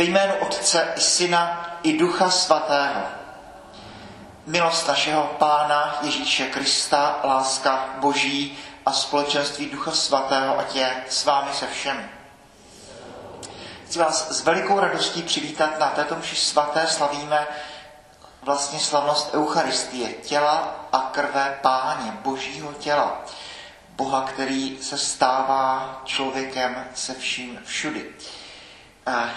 Ve jménu Otce i Syna i Ducha Svatého. Milost našeho Pána Ježíše Krista, láska Boží a společenství Ducha Svatého, ať je s vámi se všemi. Chci vás s velikou radostí přivítat na této mši svaté. Slavíme vlastně slavnost Eucharistie, těla a krve Páně, Božího těla. Boha, který se stává člověkem se vším všudy.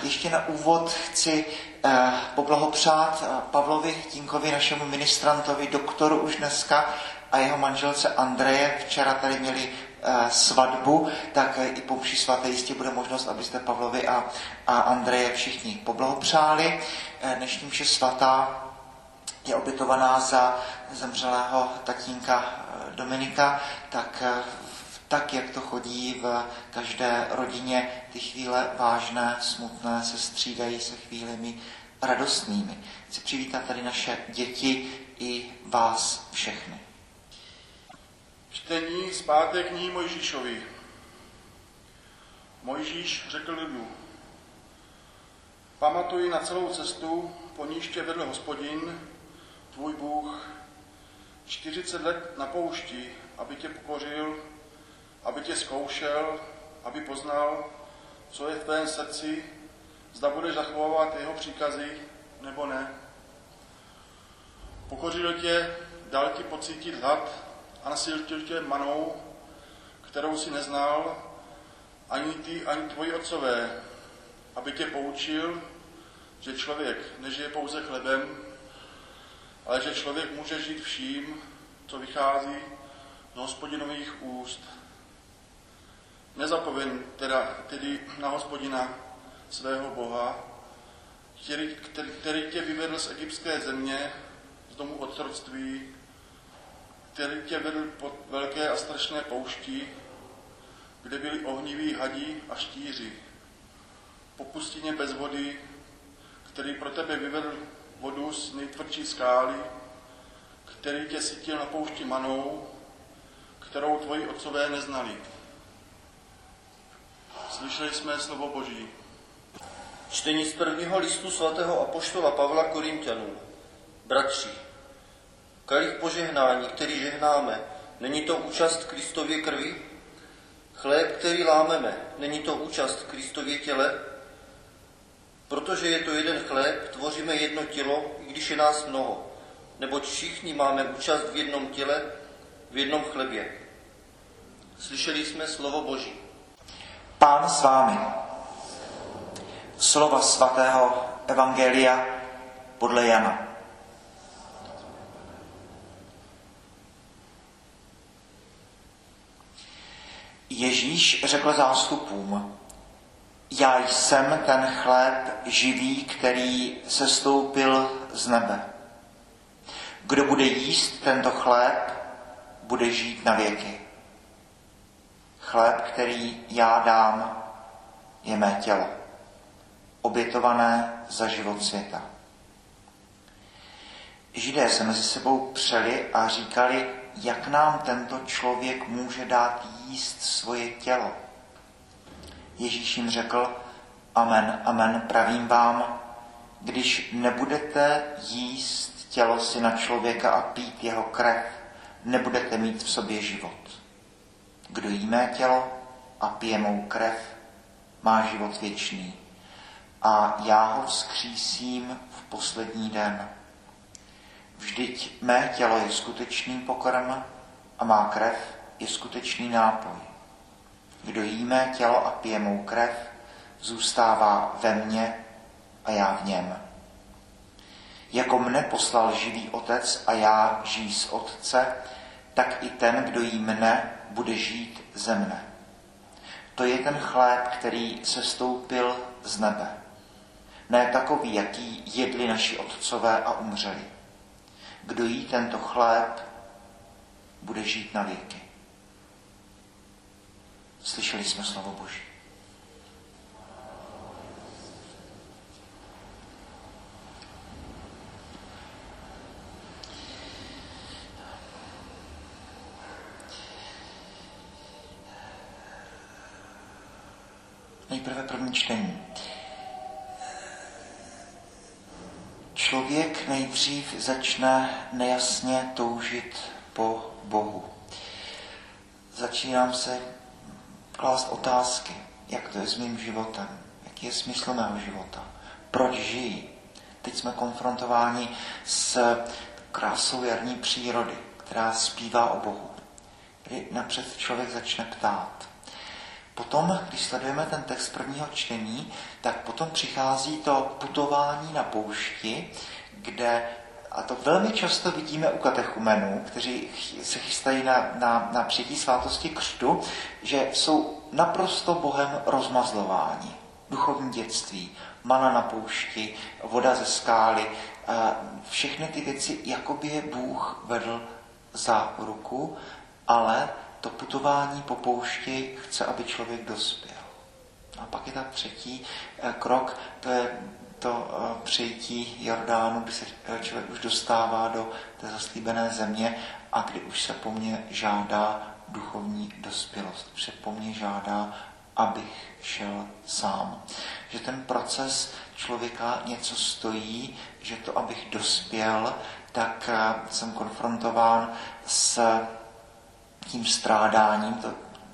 Ještě na úvod chci eh, poblahopřát eh, Pavlovi Tínkovi, našemu ministrantovi, doktoru už dneska a jeho manželce Andreje. Včera tady měli eh, svatbu, tak i po mši svaté jistě bude možnost, abyste Pavlovi a, a Andreje všichni poblahopřáli. Dnešní mše svatá je obětovaná za zemřelého tatínka Dominika, tak tak, jak to chodí v každé rodině, ty chvíle vážné, smutné se střídají se chvílemi radostnými. Chci přivítat tady naše děti i vás všechny. Čtení z páté knihy Mojžíšovi. Mojžíš řekl lidu, pamatuj na celou cestu, po níž tě vedl hospodin, tvůj Bůh, 40 let na poušti, aby tě pokořil aby tě zkoušel, aby poznal, co je v tvém srdci, zda budeš zachovávat jeho příkazy nebo ne. Pokořil tě, dal ti pocítit hlad a nasiltil tě manou, kterou si neznal, ani ty, ani tvoji otcové, aby tě poučil, že člověk nežije pouze chlebem, ale že člověk může žít vším, co vychází z hospodinových úst. Nezapomeň teda, tedy na hospodina svého Boha, který, který, který tě vyvedl z egyptské země, z domu otroctví, který tě vedl pod velké a strašné poušti, kde byli ohniví hadí a štíři. Po pustině bez vody, který pro tebe vyvedl vodu z nejtvrdší skály, který tě sytil na poušti manou, kterou tvoji otcové neznali. Slyšeli jsme slovo Boží. Čtení z prvního listu svatého apoštola Pavla Korintianů. Bratři, kalich požehnání, který žehnáme, není to účast Kristově krvi? Chléb, který lámeme, není to účast Kristově těle? Protože je to jeden chléb, tvoříme jedno tělo, i když je nás mnoho, neboť všichni máme účast v jednom těle, v jednom chlebě. Slyšeli jsme slovo Boží. Pán s vámi. Slova svatého Evangelia podle Jana. Ježíš řekl zástupům, já jsem ten chléb živý, který se stoupil z nebe. Kdo bude jíst tento chléb, bude žít na věky. Chléb, který já dám, je mé tělo, obětované za život světa. Židé se mezi sebou přeli a říkali, jak nám tento člověk může dát jíst svoje tělo. Ježíš jim řekl, amen, amen, pravím vám, když nebudete jíst tělo syna člověka a pít jeho krev, nebudete mít v sobě život. Kdo jí mé tělo a pije mou krev, má život věčný. A já ho vzkřísím v poslední den. Vždyť mé tělo je skutečný pokrm a má krev je skutečný nápoj. Kdo jí mé tělo a pije mou krev, zůstává ve mně a já v něm. Jako mne poslal živý otec a já žij z otce, tak i ten, kdo jí mne, bude žít ze mne. To je ten chléb, který se stoupil z nebe. Ne takový, jaký jedli naši otcové a umřeli. Kdo jí tento chléb, bude žít na věky. Slyšeli jsme slovo Boží. Nejprve první čtení. člověk nejdřív začne nejasně toužit po Bohu. Začínám se klást otázky, jak to je s mým životem, jaký je smysl mého života, proč žijí. Teď jsme konfrontováni s krásou jarní přírody, která zpívá o Bohu. Kdy napřed člověk začne ptát. Potom, když sledujeme ten text prvního čtení, tak potom přichází to putování na poušti, kde, a to velmi často vidíme u katechumenů, kteří se chystají na, na, na přijetí svátosti křtu, že jsou naprosto Bohem rozmazlováni. Duchovní dětství, mana na poušti, voda ze skály, všechny ty věci, jako by je Bůh vedl za ruku, ale to putování po poušti chce, aby člověk dospěl. A pak je tak třetí eh, krok, to je to eh, přijetí Jordánu, kdy se eh, člověk už dostává do té zaslíbené země a kdy už se po mně žádá duchovní dospělost. Už se po mně žádá, abych šel sám. Že ten proces člověka něco stojí, že to, abych dospěl, tak jsem konfrontován s tím strádáním, to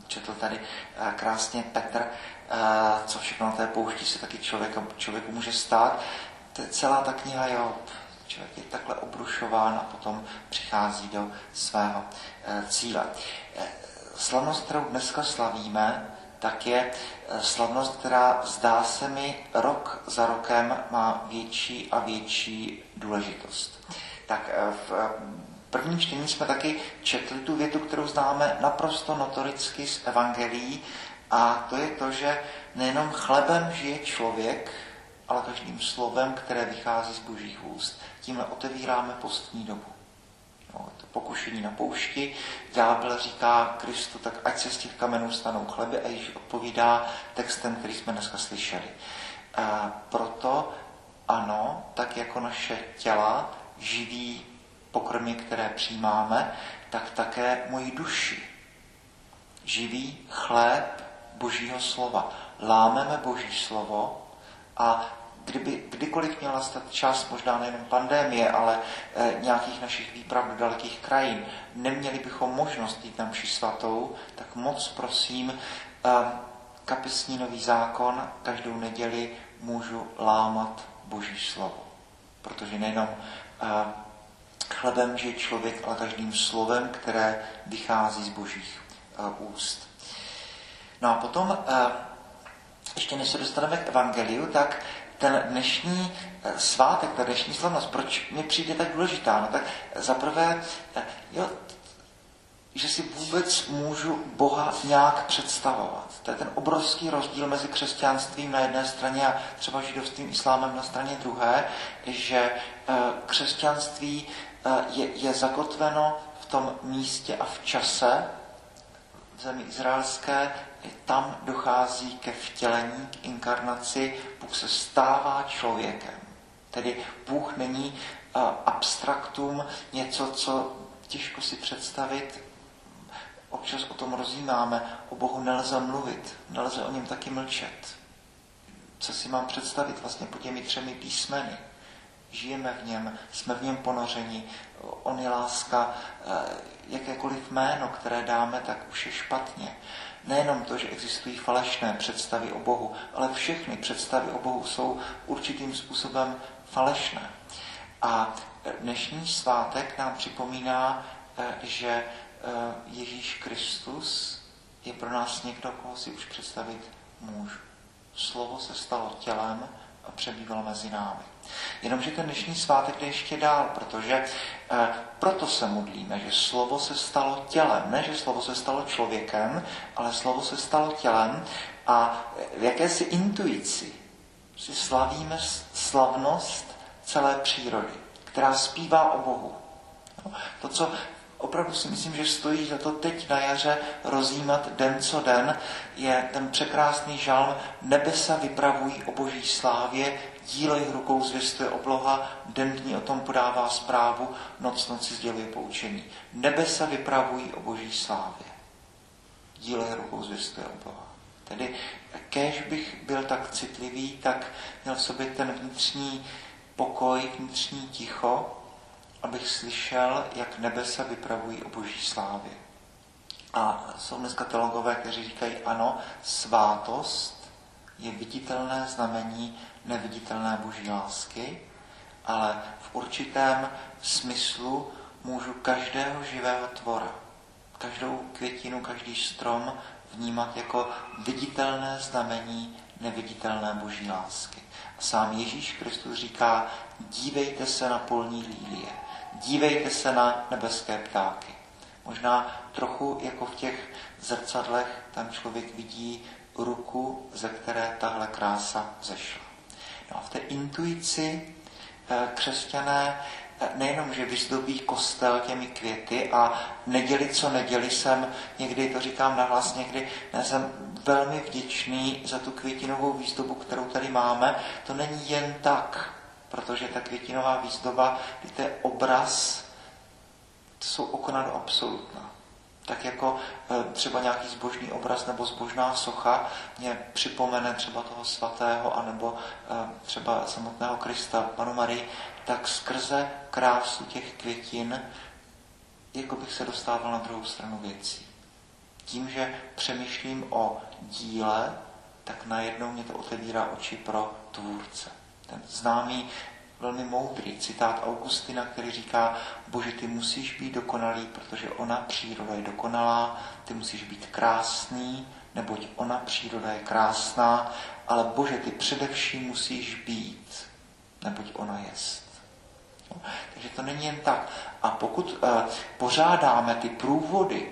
četl tady eh, krásně Petr, eh, co všechno na té poušti se taky člověku, člověku může stát. To je celá ta kniha Job. Člověk je takhle obrušován a potom přichází do svého eh, cíle. Slavnost, kterou dneska slavíme, tak je slavnost, která zdá se mi rok za rokem má větší a větší důležitost. Tak v prvním čtení jsme taky četli tu větu, kterou známe naprosto notoricky z Evangelií, a to je to, že nejenom chlebem žije člověk, ale každým slovem, které vychází z božích úst. Tímhle otevíráme postní dobu. No, to pokušení na poušti. Ďábel říká Kristu, tak ať se z těch kamenů stanou chleby a již odpovídá textem, který jsme dneska slyšeli. A proto ano, tak jako naše těla živí pokrmy, které přijímáme, tak také moji duši. Živý chléb Božího slova. Lámeme Boží slovo a kdyby kdykoliv měla stát čas, možná nejenom pandémie, ale e, nějakých našich výprav do dalekých krajin, neměli bychom možnost jít na mši svatou, tak moc prosím, e, kapesní nový zákon, každou neděli můžu lámat Boží slovo. Protože nejenom e, Chlebem žije člověk, ale každým slovem, které vychází z božích uh, úst. No a potom, uh, ještě než se dostaneme k evangeliu, tak ten dnešní eh, svátek, ta dnešní slavnost, proč mi přijde tak důležitá? No tak zaprvé, jo, že si vůbec můžu Boha nějak představovat. To je ten obrovský rozdíl mezi křesťanstvím na jedné straně a třeba židovstvím, islámem na straně druhé, že křesťanství je, je zakotveno v tom místě a v čase v zemi izraelské, tam dochází ke vtělení, k inkarnaci, Bůh se stává člověkem. Tedy Bůh není uh, abstraktum, něco, co těžko si představit, občas o tom rozjímáme, o Bohu nelze mluvit, nelze o něm taky mlčet. Co si mám představit vlastně po těmi třemi písmeny? Žijeme v něm, jsme v něm ponořeni. On je láska, eh, jakékoliv jméno, které dáme, tak už je špatně. Nejenom to, že existují falešné představy o Bohu, ale všechny představy o Bohu jsou určitým způsobem falešné. A dnešní svátek nám připomíná, eh, že eh, Ježíš Kristus je pro nás někdo, koho si už představit můžu. Slovo se stalo tělem a přebýval mezi námi. Jenomže ten dnešní svátek jde ještě dál, protože eh, proto se modlíme, že slovo se stalo tělem. Ne, že slovo se stalo člověkem, ale slovo se stalo tělem a v jakési intuici si slavíme slavnost celé přírody, která zpívá o Bohu. No, to, co opravdu si myslím, že stojí za to teď na jaře rozjímat den co den, je ten překrásný žalm Nebesa vypravují o boží slávě, dílo jich rukou zvěstuje obloha, den dní o tom podává zprávu, noc noci sděluje poučení. Nebesa vypravují o boží slávě, dílo jich rukou zvěstuje obloha. Tedy kež bych byl tak citlivý, tak měl v sobě ten vnitřní pokoj, vnitřní ticho, abych slyšel, jak nebe se vypravují o boží slávě. A jsou dneska teologové, kteří říkají, ano, svátost je viditelné znamení neviditelné boží lásky, ale v určitém smyslu můžu každého živého tvora, každou květinu, každý strom vnímat jako viditelné znamení neviditelné boží lásky. A sám Ježíš Kristus říká, dívejte se na polní lílie, dívejte se na nebeské ptáky. Možná trochu jako v těch zrcadlech tam člověk vidí ruku, ze které tahle krása zešla. No a v té intuici eh, křesťané eh, nejenom, že vyzdobí kostel těmi květy a neděli, co neděli, jsem někdy, to říkám nahlas, někdy ne, jsem velmi vděčný za tu květinovou výzdobu, kterou tady máme. To není jen tak, protože ta květinová výzdoba, to je obraz, to jsou okna do absolutna. Tak jako e, třeba nějaký zbožný obraz nebo zbožná socha mě připomene třeba toho svatého anebo e, třeba samotného Krista, Panu Marii, tak skrze krásu těch květin jako bych se dostával na druhou stranu věcí. Tím, že přemýšlím o díle, tak najednou mě to otevírá oči pro tvůrce. Ten známý, velmi moudrý citát Augustina, který říká, bože, ty musíš být dokonalý, protože ona příroda je dokonalá, ty musíš být krásný, neboť ona příroda je krásná, ale bože, ty především musíš být, neboť ona jest. No, takže to není jen tak. A pokud uh, pořádáme ty průvody,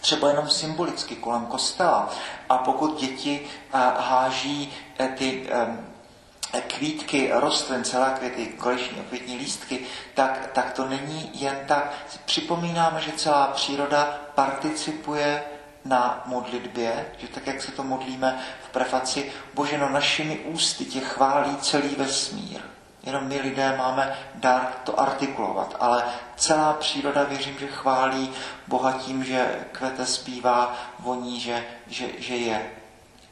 třeba jenom symbolicky kolem kostela, a pokud děti uh, háží uh, ty um, kvítky rostlin, celá květy, koleční okvětní lístky, tak, tak to není jen tak. Připomínáme, že celá příroda participuje na modlitbě, že tak, jak se to modlíme v prefaci, Bože, no našimi ústy tě chválí celý vesmír. Jenom my lidé máme dar to artikulovat, ale celá příroda věřím, že chválí Boha tím, že kvete zpívá, voní, že, že, že je.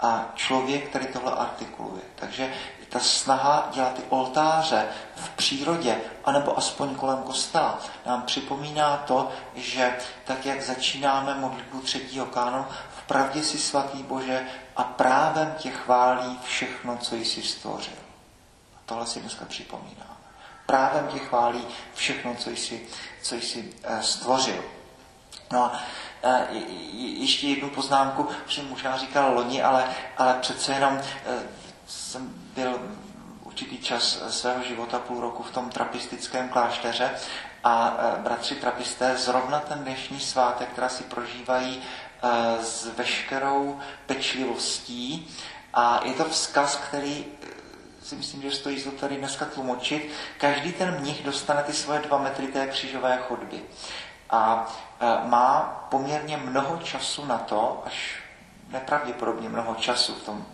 A člověk tady tohle artikuluje. Takže ta snaha dělat ty oltáře v přírodě, anebo aspoň kolem kostela, nám připomíná to, že tak, jak začínáme modlitbu třetího kánu, v pravdě si svatý Bože a právem tě chválí všechno, co jsi stvořil. A tohle si dneska připomíná. Právem tě chválí všechno, co jsi, co jsi eh, stvořil. No a e, ještě jednu poznámku, jsem možná říkal loni, ale, ale přece jenom e, jsem byl určitý čas svého života, půl roku v tom trapistickém klášteře. A e, bratři trapisté zrovna ten dnešní svátek, která si prožívají e, s veškerou pečlivostí. A je to vzkaz, který e, si myslím, že stojí za tady dneska tlumočit. Každý ten mnich dostane ty svoje dva metry té křížové chodby. A má poměrně mnoho času na to, až nepravděpodobně mnoho času v tom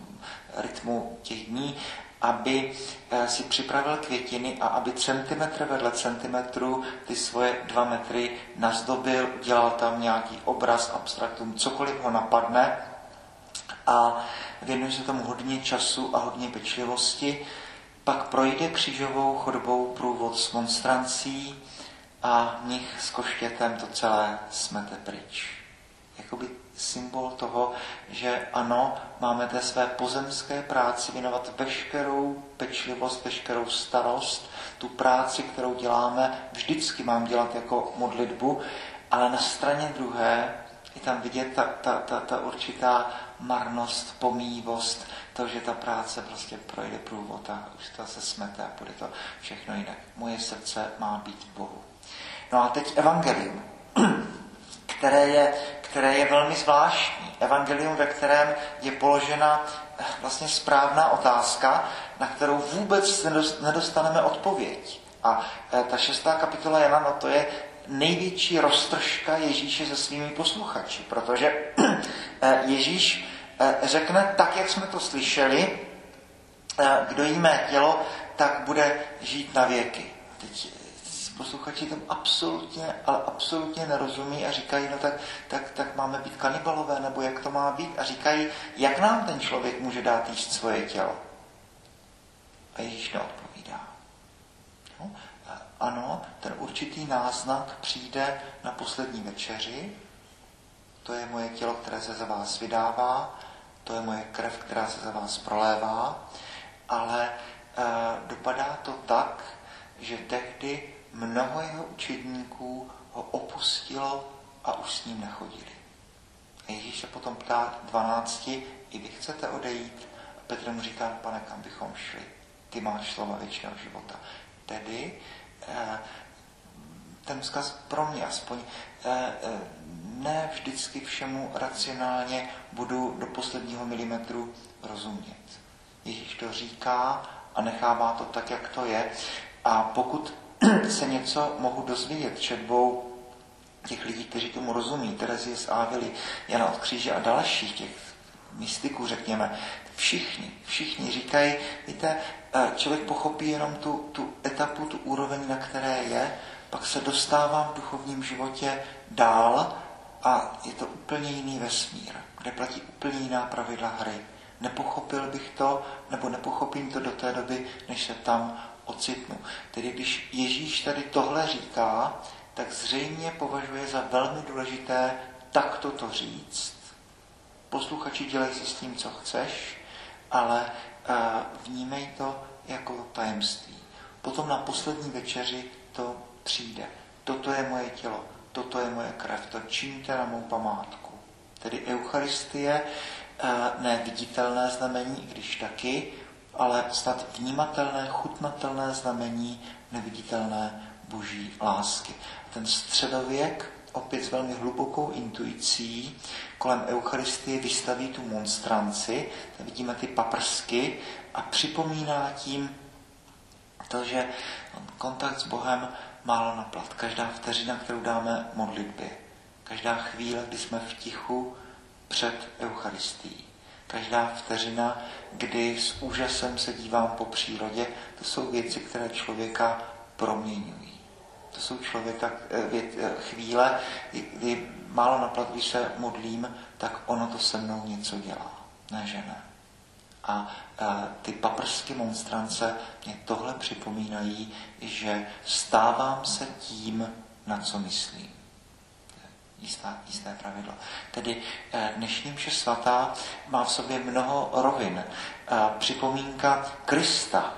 rytmu těch dní, aby eh, si připravil květiny a aby centimetr vedle centimetru ty svoje dva metry nazdobil, dělal tam nějaký obraz, abstraktum, cokoliv ho napadne a věnuje se tomu hodně času a hodně pečlivosti. Pak projde křížovou chodbou průvod s monstrancí a nich s koštětem to celé smete pryč. Jakoby symbol toho, že ano, máme té své pozemské práci věnovat veškerou pečlivost, veškerou starost, tu práci, kterou děláme, vždycky mám dělat jako modlitbu, ale na straně druhé je tam vidět ta, ta, ta, ta určitá marnost, pomývost, to, že ta práce prostě projde průvod a už to se smete a bude to všechno jinak. Moje srdce má být v Bohu. No a teď evangelium, které je které je velmi zvláštní. Evangelium, ve kterém je položena eh, vlastně správná otázka, na kterou vůbec nedostaneme odpověď. A eh, ta šestá kapitola Jana, no to je největší roztržka Ježíše se svými posluchači, protože eh, Ježíš řekne tak, jak jsme to slyšeli, kdo jí mé tělo, tak bude žít na věky. Teď posluchači tomu absolutně, ale absolutně nerozumí a říkají, no tak, tak, tak máme být kanibalové, nebo jak to má být? A říkají, jak nám ten člověk může dát jíst svoje tělo? A Ježíš neodpovídá. určitý náznak přijde na poslední večeři. To je moje tělo, které se za vás vydává, to je moje krev, která se za vás prolévá, ale e, dopadá to tak, že tehdy mnoho jeho učedníků ho opustilo a už s ním nechodili. A Ježíš se potom ptá 12, i vy chcete odejít? A Petr mu říká, pane, kam bychom šli? Ty máš slova věčného života. Tedy eh, ten vzkaz pro mě aspoň eh, eh, ne vždycky všemu racionálně budu do posledního milimetru rozumět. Ježíš to říká a nechává to tak, jak to je. A pokud se něco mohu dozvědět četbou těch lidí, kteří tomu rozumí, Terezie z Ávily, Jana od kříže a dalších těch mystiků, řekněme, všichni, všichni říkají, víte, eh, člověk pochopí jenom tu, tu etapu, tu úroveň, na které je, pak se dostávám v duchovním životě dál a je to úplně jiný vesmír, kde platí úplně jiná pravidla hry. Nepochopil bych to, nebo nepochopím to do té doby, než se tam ocitnu. Tedy když Ježíš tady tohle říká, tak zřejmě považuje za velmi důležité takto to říct. Posluchači, dělej si s tím, co chceš, ale uh, vnímej to jako tajemství. Potom na poslední večeři to přijde. Toto je moje tělo, toto je moje krev, to činíte na mou památku. Tedy Eucharistie, uh, ne viditelné znamení, když taky, ale snad vnímatelné, chutnatelné znamení neviditelné boží lásky. Ten středověk opět s velmi hlubokou intuicí kolem Eucharistie vystaví tu monstranci, tam vidíme ty paprsky a připomíná tím to, že kontakt s Bohem málo na plat. Každá vteřina, kterou dáme modlitbě, každá chvíle, kdy jsme v tichu před Eucharistií, každá vteřina, kdy s úžasem se dívám po přírodě, to jsou věci, které člověka proměňují. To jsou člověka eh, eh, chvíle, kdy málo naplat, když se modlím, tak ono to se mnou něco dělá. Ne, že ne. A e, ty paprsky monstrance mě tohle připomínají, že stávám se tím, na co myslím. Jistá, jisté pravidlo. Tedy e, dnešní mše svatá má v sobě mnoho rovin. E, připomínka Krista,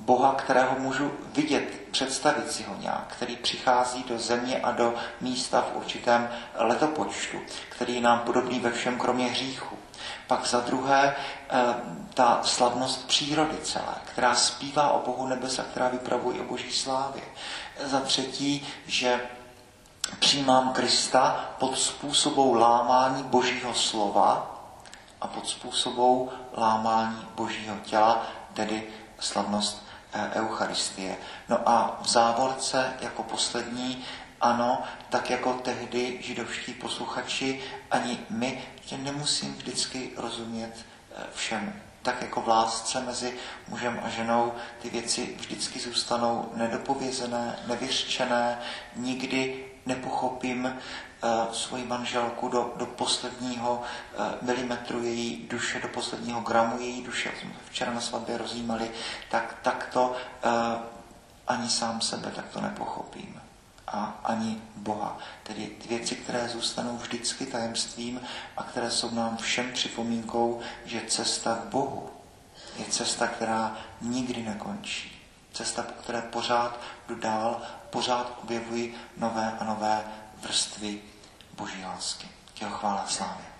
Boha, kterého můžu vidět, představit si ho nějak, který přichází do země a do místa v určitém letopočtu, který je nám podobný ve všem, kromě hříchu. Pak za druhé eh, ta slavnost přírody celé, která zpívá o Bohu nebesa, která vypravuje o Boží slávě. Za třetí, že přijímám Krista pod způsobou lámání Božího slova a pod způsobou lámání Božího těla, tedy slavnost Eh, Eucharistie. No a v závorce jako poslední, ano, tak jako tehdy židovští posluchači, ani my tě nemusím vždycky rozumět eh, všemu. Tak jako v lásce mezi mužem a ženou ty věci vždycky zůstanou nedopovězené, nevyřčené, nikdy nepochopím Eh, svoji manželku do, do posledního eh, milimetru její duše, do posledního gramu její duše, jsme včera na svatbě rozjímali, tak, tak to eh, ani sám sebe tak to nepochopím. A ani Boha. Tedy věci, které zůstanou vždycky tajemstvím a které jsou nám všem připomínkou, že cesta k Bohu je cesta, která nikdy nekončí. Cesta, po které pořád jdu dál, pořád objevuji nové a nové vrstvy Boží lásky. Těho chvála slávě.